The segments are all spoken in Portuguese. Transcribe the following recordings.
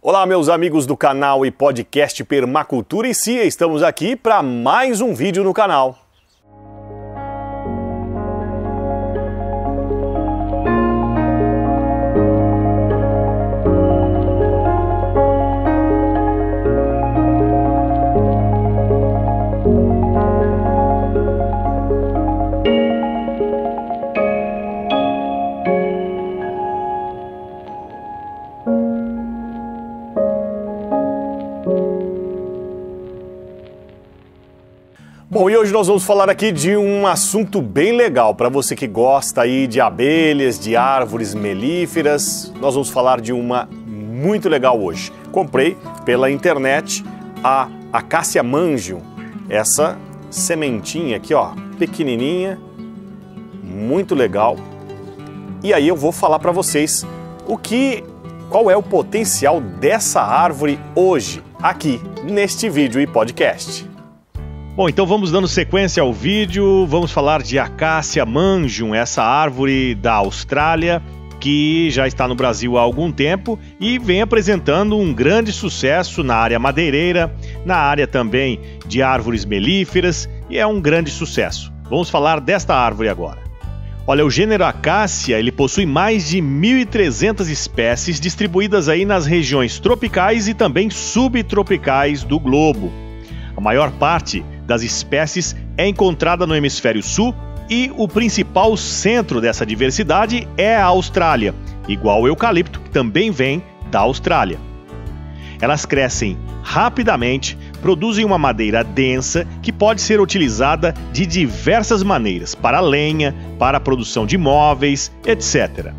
Olá, meus amigos do canal e podcast Permacultura e Cia, estamos aqui para mais um vídeo no canal. Bom, e hoje nós vamos falar aqui de um assunto bem legal para você que gosta aí de abelhas, de árvores melíferas. Nós vamos falar de uma muito legal hoje. Comprei pela internet a Acacia mangium, essa sementinha aqui, ó, pequenininha, muito legal. E aí eu vou falar para vocês o que qual é o potencial dessa árvore hoje aqui neste vídeo e podcast. Bom, então vamos dando sequência ao vídeo. Vamos falar de Acacia mangium, essa árvore da Austrália que já está no Brasil há algum tempo e vem apresentando um grande sucesso na área madeireira, na área também de árvores melíferas e é um grande sucesso. Vamos falar desta árvore agora. Olha, o gênero Acácia, ele possui mais de 1.300 espécies distribuídas aí nas regiões tropicais e também subtropicais do globo. A maior parte das espécies é encontrada no hemisfério sul e o principal centro dessa diversidade é a Austrália, igual o eucalipto, que também vem da Austrália. Elas crescem rapidamente, produzem uma madeira densa que pode ser utilizada de diversas maneiras para lenha, para a produção de móveis, etc.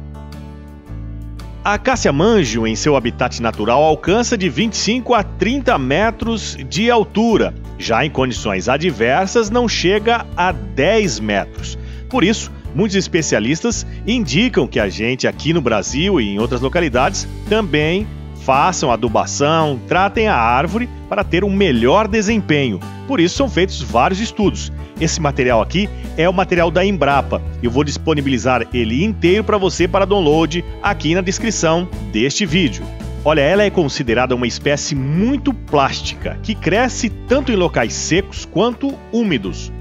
A acácia manjo, em seu habitat natural, alcança de 25 a 30 metros de altura. Já em condições adversas, não chega a 10 metros. Por isso, muitos especialistas indicam que a gente aqui no Brasil e em outras localidades também façam adubação, tratem a árvore para ter um melhor desempenho. Por isso são feitos vários estudos. Esse material aqui é o material da Embrapa. Eu vou disponibilizar ele inteiro para você para download aqui na descrição deste vídeo. Olha, ela é considerada uma espécie muito plástica, que cresce tanto em locais secos quanto úmidos.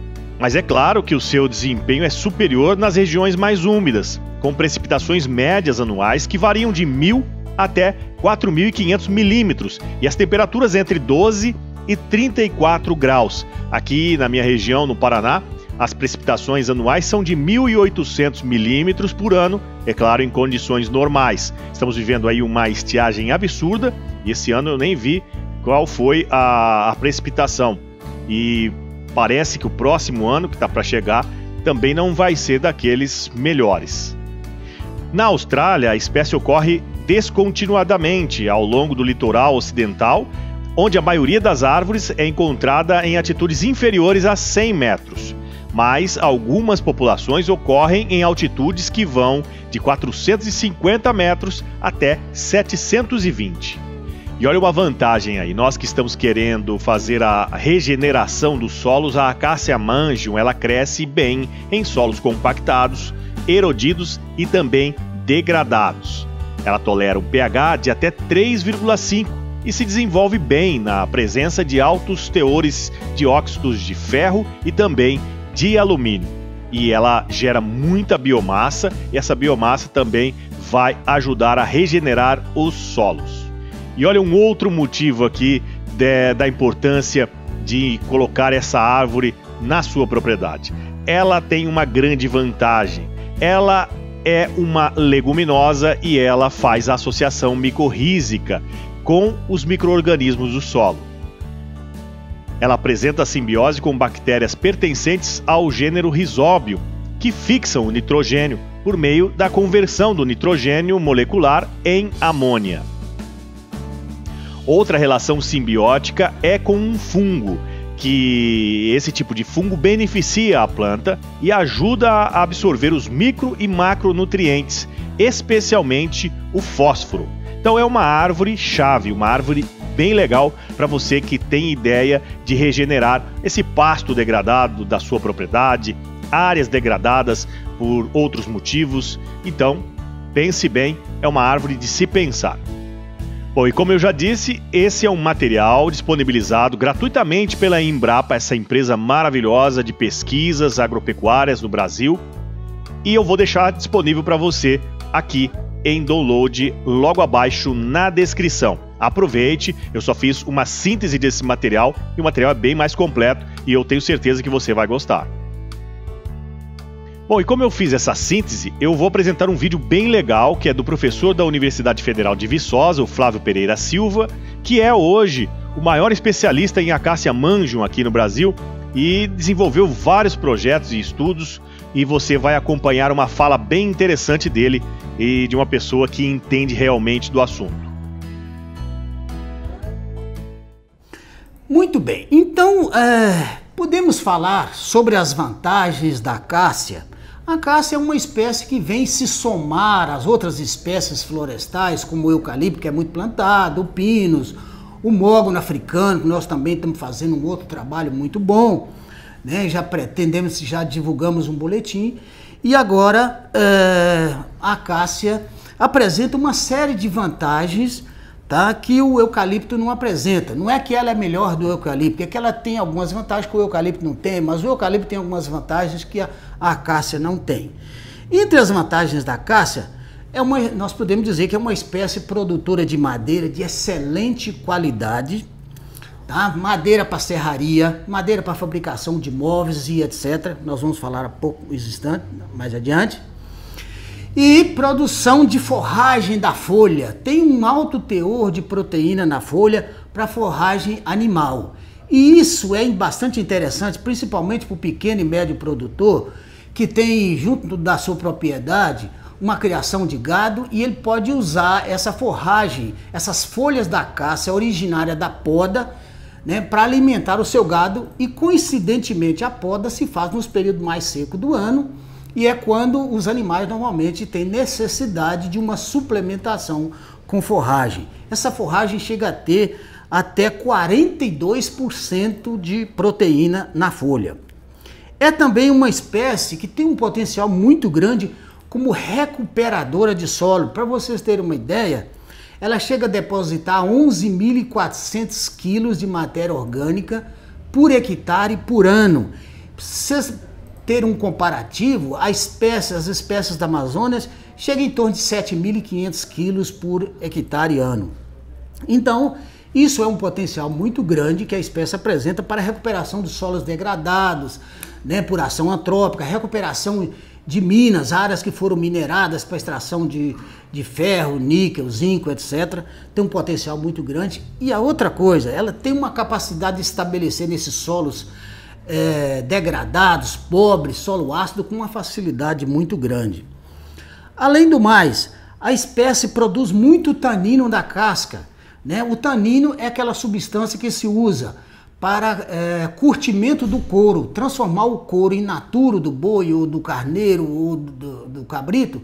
Mas é claro que o seu desempenho é superior nas regiões mais úmidas, com precipitações médias anuais que variam de 1.000 até 4.500 milímetros e as temperaturas entre 12 e 34 graus. Aqui na minha região, no Paraná, as precipitações anuais são de 1.800 milímetros por ano, é claro, em condições normais. Estamos vivendo aí uma estiagem absurda e esse ano eu nem vi qual foi a, a precipitação. E parece que o próximo ano, que está para chegar, também não vai ser daqueles melhores. Na Austrália, a espécie ocorre descontinuadamente ao longo do litoral ocidental, onde a maioria das árvores é encontrada em altitudes inferiores a 100 metros. Mas algumas populações ocorrem em altitudes que vão de 450 metros até 720. E olha uma vantagem aí, nós que estamos querendo fazer a regeneração dos solos, a acácia mangium, ela cresce bem em solos compactados, erodidos e também degradados. Ela tolera um pH de até 3,5 e se desenvolve bem na presença de altos teores de óxidos de ferro e também de alumínio. E ela gera muita biomassa e essa biomassa também vai ajudar a regenerar os solos. E olha um outro motivo aqui de, da importância de colocar essa árvore na sua propriedade. Ela tem uma grande vantagem. Ela é uma leguminosa e ela faz a associação micorrízica com os microorganismos do solo. Ela apresenta simbiose com bactérias pertencentes ao gênero Rhizobium, que fixam o nitrogênio por meio da conversão do nitrogênio molecular em amônia. Outra relação simbiótica é com um fungo, que esse tipo de fungo beneficia a planta e ajuda a absorver os micro e macronutrientes, especialmente o fósforo. Então é uma árvore chave, uma árvore bem legal para você que tem ideia de regenerar esse pasto degradado da sua propriedade, áreas degradadas por outros motivos. Então, pense bem, é uma árvore de se pensar. Bom, e como eu já disse, esse é um material disponibilizado gratuitamente pela Embrapa, essa empresa maravilhosa de pesquisas agropecuárias no Brasil. E eu vou deixar disponível para você aqui em download logo abaixo na descrição. Aproveite, eu só fiz uma síntese desse material e o material é bem mais completo e eu tenho certeza que você vai gostar. Bom, e como eu fiz essa síntese, eu vou apresentar um vídeo bem legal que é do professor da Universidade Federal de Viçosa, o Flávio Pereira Silva, que é hoje o maior especialista em acácia manjum aqui no Brasil e desenvolveu vários projetos e estudos e você vai acompanhar uma fala bem interessante dele e de uma pessoa que entende realmente do assunto. Muito bem, então é, podemos falar sobre as vantagens da acácia a cássia é uma espécie que vem se somar às outras espécies florestais, como o eucalipto, que é muito plantado, o pinus, o mogno africano, que nós também estamos fazendo um outro trabalho muito bom. Né? Já pretendemos, já divulgamos um boletim. E agora é, a cássia apresenta uma série de vantagens tá? que o eucalipto não apresenta. Não é que ela é melhor do eucalipto, é que ela tem algumas vantagens que o eucalipto não tem, mas o eucalipto tem algumas vantagens que a, a acácia não tem. Entre as vantagens da acácia, é uma, nós podemos dizer que é uma espécie produtora de madeira de excelente qualidade, tá? madeira para serraria, madeira para fabricação de móveis e etc. Nós vamos falar a pouco instante, mais adiante. E produção de forragem da folha. Tem um alto teor de proteína na folha para forragem animal. E isso é bastante interessante, principalmente para o pequeno e médio produtor, que tem junto da sua propriedade uma criação de gado e ele pode usar essa forragem, essas folhas da caça originária da poda, né, para alimentar o seu gado e coincidentemente a poda se faz nos períodos mais secos do ano e é quando os animais normalmente têm necessidade de uma suplementação com forragem. Essa forragem chega a ter até 42% de proteína na folha. É também uma espécie que tem um potencial muito grande como recuperadora de solo. Para vocês terem uma ideia, ela chega a depositar 11.400 quilos de matéria orgânica por hectare por ano. Vocês ter um comparativo, a espécie, as espécies da Amazônia chegam em torno de 7.500 quilos por hectare ano. Então, isso é um potencial muito grande que a espécie apresenta para a recuperação dos solos degradados, né, por ação antrópica, recuperação de minas, áreas que foram mineradas para extração de, de ferro, níquel, zinco, etc. Tem um potencial muito grande. E a outra coisa, ela tem uma capacidade de estabelecer nesses solos é, degradados, pobres, solo ácido, com uma facilidade muito grande. Além do mais, a espécie produz muito tanino da casca. Né? O tanino é aquela substância que se usa para é, curtimento do couro, transformar o couro in naturo do boi ou do carneiro ou do, do cabrito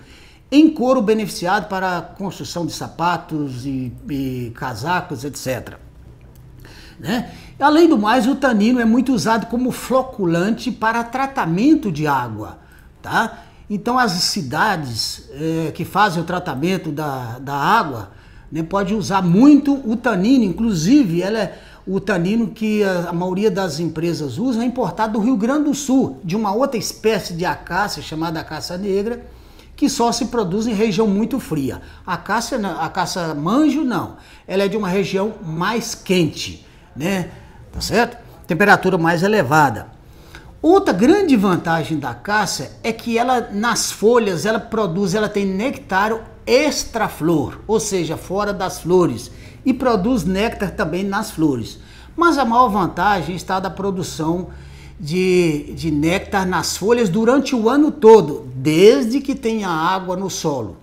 em couro beneficiado para a construção de sapatos e, e casacos, etc. Né? Além do mais, o tanino é muito usado como floculante para tratamento de água. Tá? Então, as cidades é, que fazem o tratamento da, da água né, pode usar muito o tanino, inclusive ela é, o tanino que a, maioria das empresas usa é importado do Rio Grande do Sul, de uma outra espécie de acácia chamada acácia negra, que só se produz em região muito fria. A acácia, a acácia manjo não, ela é de uma região mais quente né? Tá certo? Temperatura mais elevada. Outra grande vantagem da caça é que ela nas folhas ela produz, ela tem néctar extra flor, ou seja, fora das flores, e produz néctar também nas flores. Mas a maior vantagem está da produção de, de néctar nas folhas durante o ano todo, desde que tenha água no solo.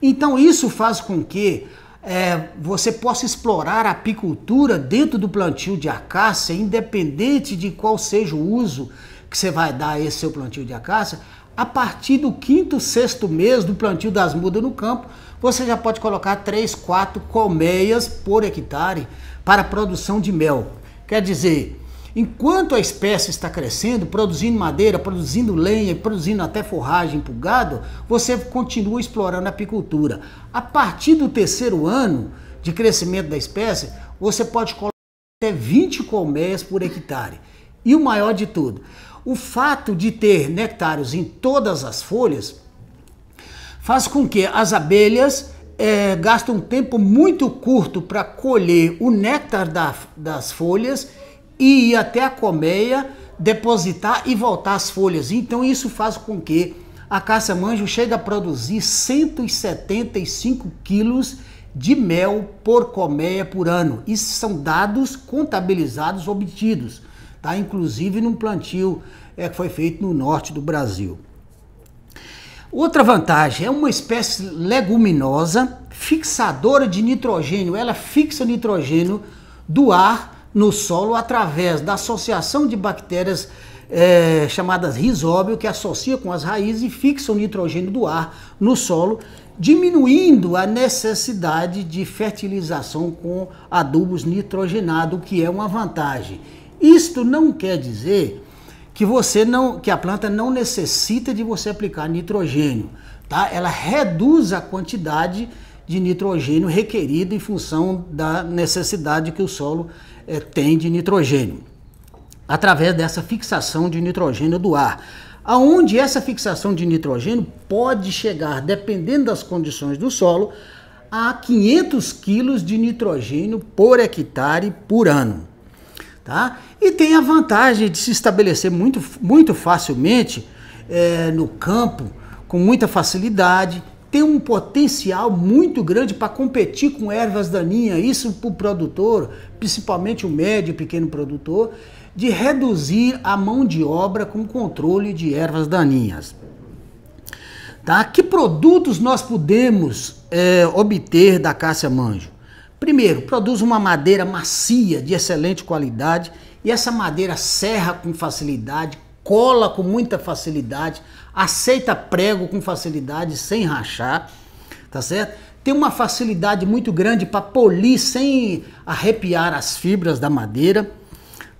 Então isso faz com que é, você possa explorar a apicultura dentro do plantio de acácia, independente de qual seja o uso que você vai dar a esse seu plantio de acácia, a partir do quinto, sexto mês do plantio das mudas no campo, você já pode colocar 3, 4 colmeias por hectare para produção de mel. Quer dizer, Enquanto a espécie está crescendo, produzindo madeira, produzindo lenha, produzindo até forragem para o gado, você continua explorando a apicultura. A partir do terceiro ano de crescimento da espécie, você pode colocar até 20 colmeias por hectare. E o maior de tudo, o fato de ter nectários em todas as folhas faz com que as abelhas é, gastem um tempo muito curto para colher o néctar da, das folhas e ir até a colmeia, depositar e voltar as folhas. Então isso faz com que a caça manjo chegue a produzir 175 quilos de mel por colmeia por ano. Isso são dados contabilizados obtidos, tá? Inclusive num plantio é, que foi feito no norte do Brasil. Outra vantagem é uma espécie leguminosa fixadora de nitrogênio. Ela fixa nitrogênio do ar no solo através da associação de bactérias é, chamadas risóbio, que associa com as raízes e fixa o nitrogênio do ar no solo, diminuindo a necessidade de fertilização com adubos nitrogenados, o que é uma vantagem. Isto não quer dizer que você não, que a planta não necessita de você aplicar nitrogênio, tá? Ela reduz a quantidade de nitrogênio requerido em função da necessidade que o solo é, tem de nitrogênio, através dessa fixação de nitrogênio do ar. Aonde essa fixação de nitrogênio pode chegar, dependendo das condições do solo, a 500 quilos de nitrogênio por hectare por ano. Tá? E tem a vantagem de se estabelecer muito, muito facilmente é, no campo, com muita facilidade, tem um potencial muito grande para competir com ervas daninhas, isso para o produtor, principalmente o médio e pequeno produtor, de reduzir a mão de obra com controle de ervas daninhas. Tá? Que produtos nós podemos é, obter da cássia manjo? Primeiro, produz uma madeira macia, de excelente qualidade, e essa madeira serra com facilidade, cola com muita facilidade, aceita prego com facilidade, sem rachar, tá certo? Tem uma facilidade muito grande para polir sem arrepiar as fibras da madeira,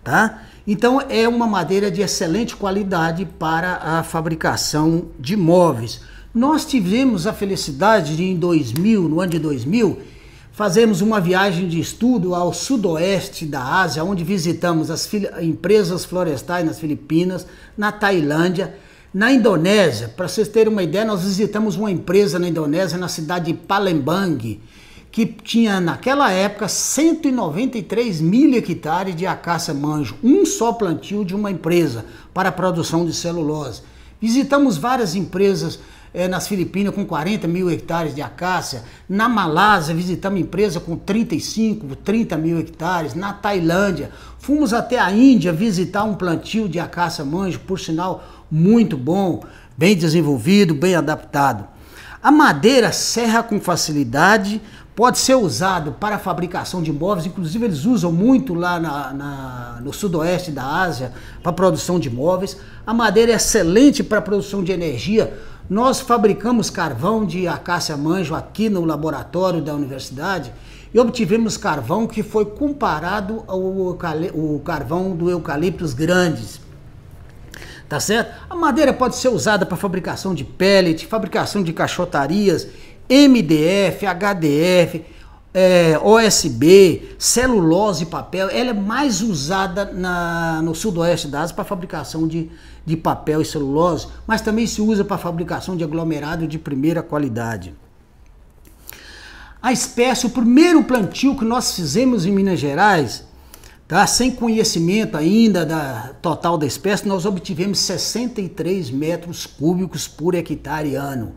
tá? Então é uma madeira de excelente qualidade para a fabricação de móveis. Nós tivemos a felicidade de em 2000, no ano de 2000, Fazemos uma viagem de estudo ao sudoeste da Ásia, onde visitamos as empresas florestais nas Filipinas, na Tailândia, na Indonésia. Para vocês terem uma ideia, nós visitamos uma empresa na Indonésia, na cidade de Palembang, que tinha naquela época 193 mil hectares de acácia manjo, um só plantio de uma empresa para a produção de celulose. Visitamos várias empresas é, nas Filipinas com 40 mil hectares de acácia, na Malásia visitamos empresa com 35, 30 mil hectares, na Tailândia, fomos até a Índia visitar um plantio de acácia manjo, por sinal muito bom, bem desenvolvido, bem adaptado. A madeira serra com facilidade, pode ser usado para a fabricação de móveis, inclusive eles usam muito lá na, na, no sudoeste da Ásia para produção de móveis. A madeira é excelente para produção de energia, nós fabricamos carvão de acácia manjo aqui no laboratório da universidade e obtivemos carvão que foi comparado ao carvão do eucaliptus grandes. Tá certo? A madeira pode ser usada para fabricação de pellet, fabricação de caixotarias, MDF, HDF, é, OSB, celulose e papel. Ela é mais usada na, no sudoeste da Ásia para fabricação de de papel e celulose, mas também se usa para fabricação de aglomerado de primeira qualidade. A espécie, o primeiro plantio que nós fizemos em Minas Gerais, tá, sem conhecimento ainda da total da espécie, nós obtivemos 63 metros cúbicos por hectare ano,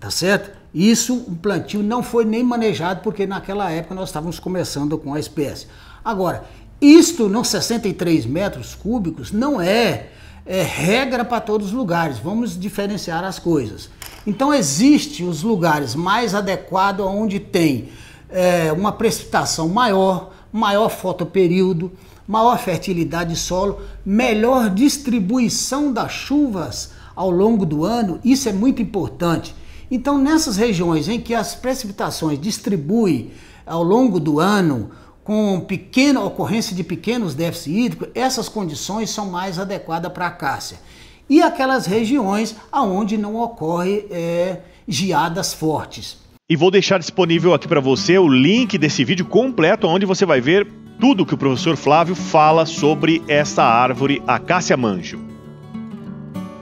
tá certo? Isso, o plantio não foi nem manejado porque naquela época nós estávamos começando com a espécie. Agora, isto, não 63 metros cúbicos, não é é regra para todos os lugares. Vamos diferenciar as coisas. Então existe os lugares mais adequados onde tem é, uma precipitação maior, maior fotoperíodo, maior fertilidade de solo, melhor distribuição das chuvas ao longo do ano. Isso é muito importante. Então nessas regiões em que as precipitações distribuem ao longo do ano com pequena ocorrência de pequenos déficits hídricos, essas condições são mais adequadas para a cássia. E aquelas regiões onde não ocorre é, geadas fortes. E vou deixar disponível aqui para você o link desse vídeo completo, onde você vai ver tudo que o professor Flávio fala sobre essa árvore Acácia manjo.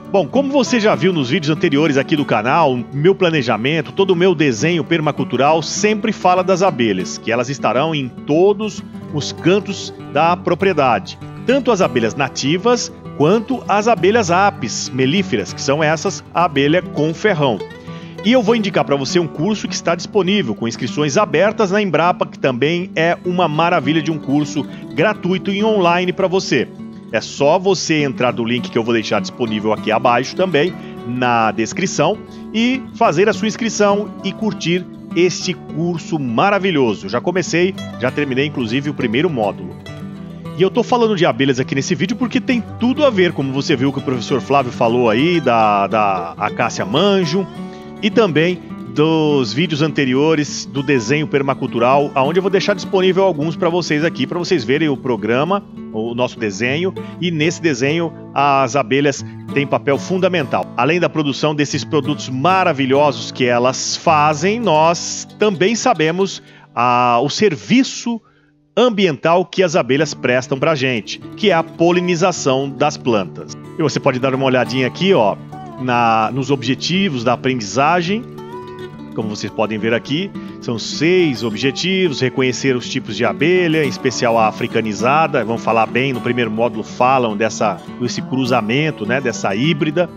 Bom, como você já viu nos vídeos anteriores aqui do canal, meu planejamento, todo o meu desenho permacultural sempre fala das abelhas, que elas estarão em todos os cantos da propriedade. Tanto as abelhas nativas quanto as abelhas apis melíferas, que são essas a abelha com ferrão. E eu vou indicar para você um curso que está disponível com inscrições abertas na Embrapa, que também é uma maravilha de um curso gratuito e online para você. É só você entrar no link que eu vou deixar disponível aqui abaixo também na descrição e fazer a sua inscrição e curtir este curso maravilhoso. Já comecei, já terminei inclusive o primeiro módulo. E eu tô falando de abelhas aqui nesse vídeo porque tem tudo a ver, como você viu que o professor Flávio falou aí, da, da Acácia Manjo, e também dos vídeos anteriores do desenho permacultural, aonde eu vou deixar disponível alguns para vocês aqui, para vocês verem o programa, o nosso desenho, e nesse desenho as abelhas têm papel fundamental. Além da produção desses produtos maravilhosos que elas fazem, nós também sabemos ah, o serviço ambiental que as abelhas prestam para a gente, que é a polinização das plantas. E você pode dar uma olhadinha aqui, ó, na, nos objetivos da aprendizagem. Como vocês podem ver aqui, são seis objetivos: reconhecer os tipos de abelha, em especial a africanizada. Vamos falar bem no primeiro módulo falam dessa desse cruzamento, né, dessa híbrida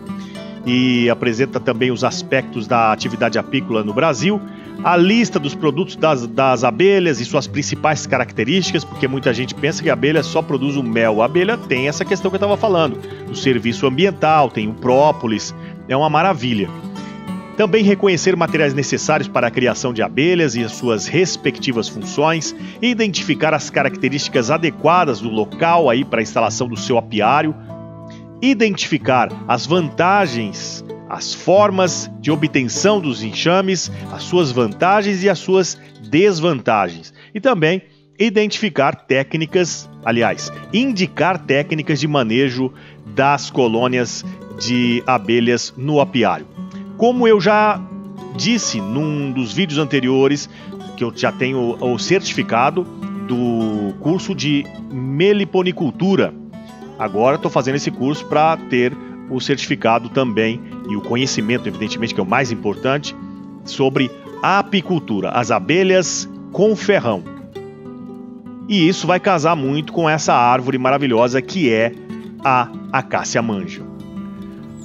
e apresenta também os aspectos da atividade apícola no Brasil a lista dos produtos das, das abelhas e suas principais características, porque muita gente pensa que a abelha só produz o mel. A abelha tem essa questão que eu estava falando, o serviço ambiental, tem o própolis, é uma maravilha. Também reconhecer materiais necessários para a criação de abelhas e as suas respectivas funções, identificar as características adequadas do local aí para a instalação do seu apiário, identificar as vantagens as formas de obtenção dos enxames, as suas vantagens e as suas desvantagens. E também identificar técnicas, aliás, indicar técnicas de manejo das colônias de abelhas no apiário. Como eu já disse num dos vídeos anteriores, que eu já tenho o certificado do curso de meliponicultura. Agora estou fazendo esse curso para ter o certificado também e o conhecimento, evidentemente, que é o mais importante, sobre apicultura, as abelhas com ferrão. E isso vai casar muito com essa árvore maravilhosa que é a acácia manjo.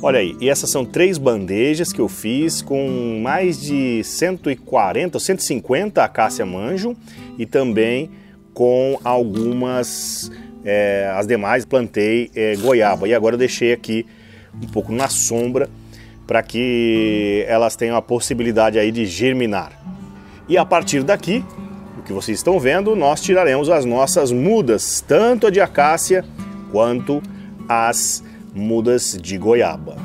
Olha aí, e essas são três bandejas que eu fiz com mais de 140 ou 150 acácia manjo e também com algumas, é, as demais plantei é, goiaba. E agora eu deixei aqui um pouco na sombra para que elas tenham a possibilidade aí de germinar. E a partir daqui, o que vocês estão vendo, nós tiraremos as nossas mudas, tanto a de acácia quanto as mudas de goiaba.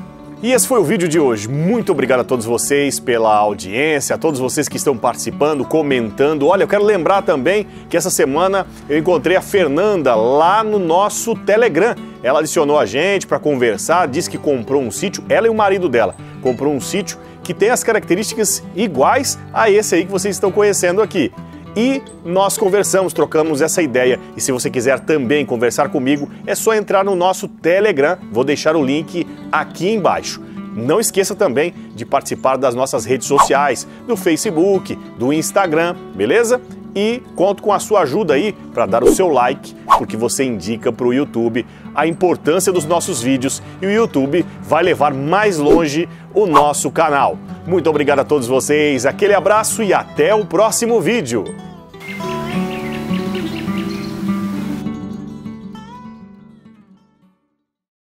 E esse foi o vídeo de hoje. Muito obrigado a todos vocês pela audiência, a todos vocês que estão participando, comentando. Olha, eu quero lembrar também que essa semana eu encontrei a Fernanda lá no nosso Telegram. Ela adicionou a gente para conversar, disse que comprou um sítio, ela e o marido dela comprou um sítio que tem as características iguais a esse aí que vocês estão conhecendo aqui e nós conversamos, trocamos essa ideia. E se você quiser também conversar comigo, é só entrar no nosso Telegram, vou deixar o link aqui embaixo. Não esqueça também de participar das nossas redes sociais, do Facebook, do Instagram, beleza? E conto com a sua ajuda aí para dar o seu like, porque você indica para o YouTube a importância dos nossos vídeos e o YouTube vai levar mais longe o nosso canal. Muito obrigado a todos vocês, aquele abraço e até o próximo vídeo!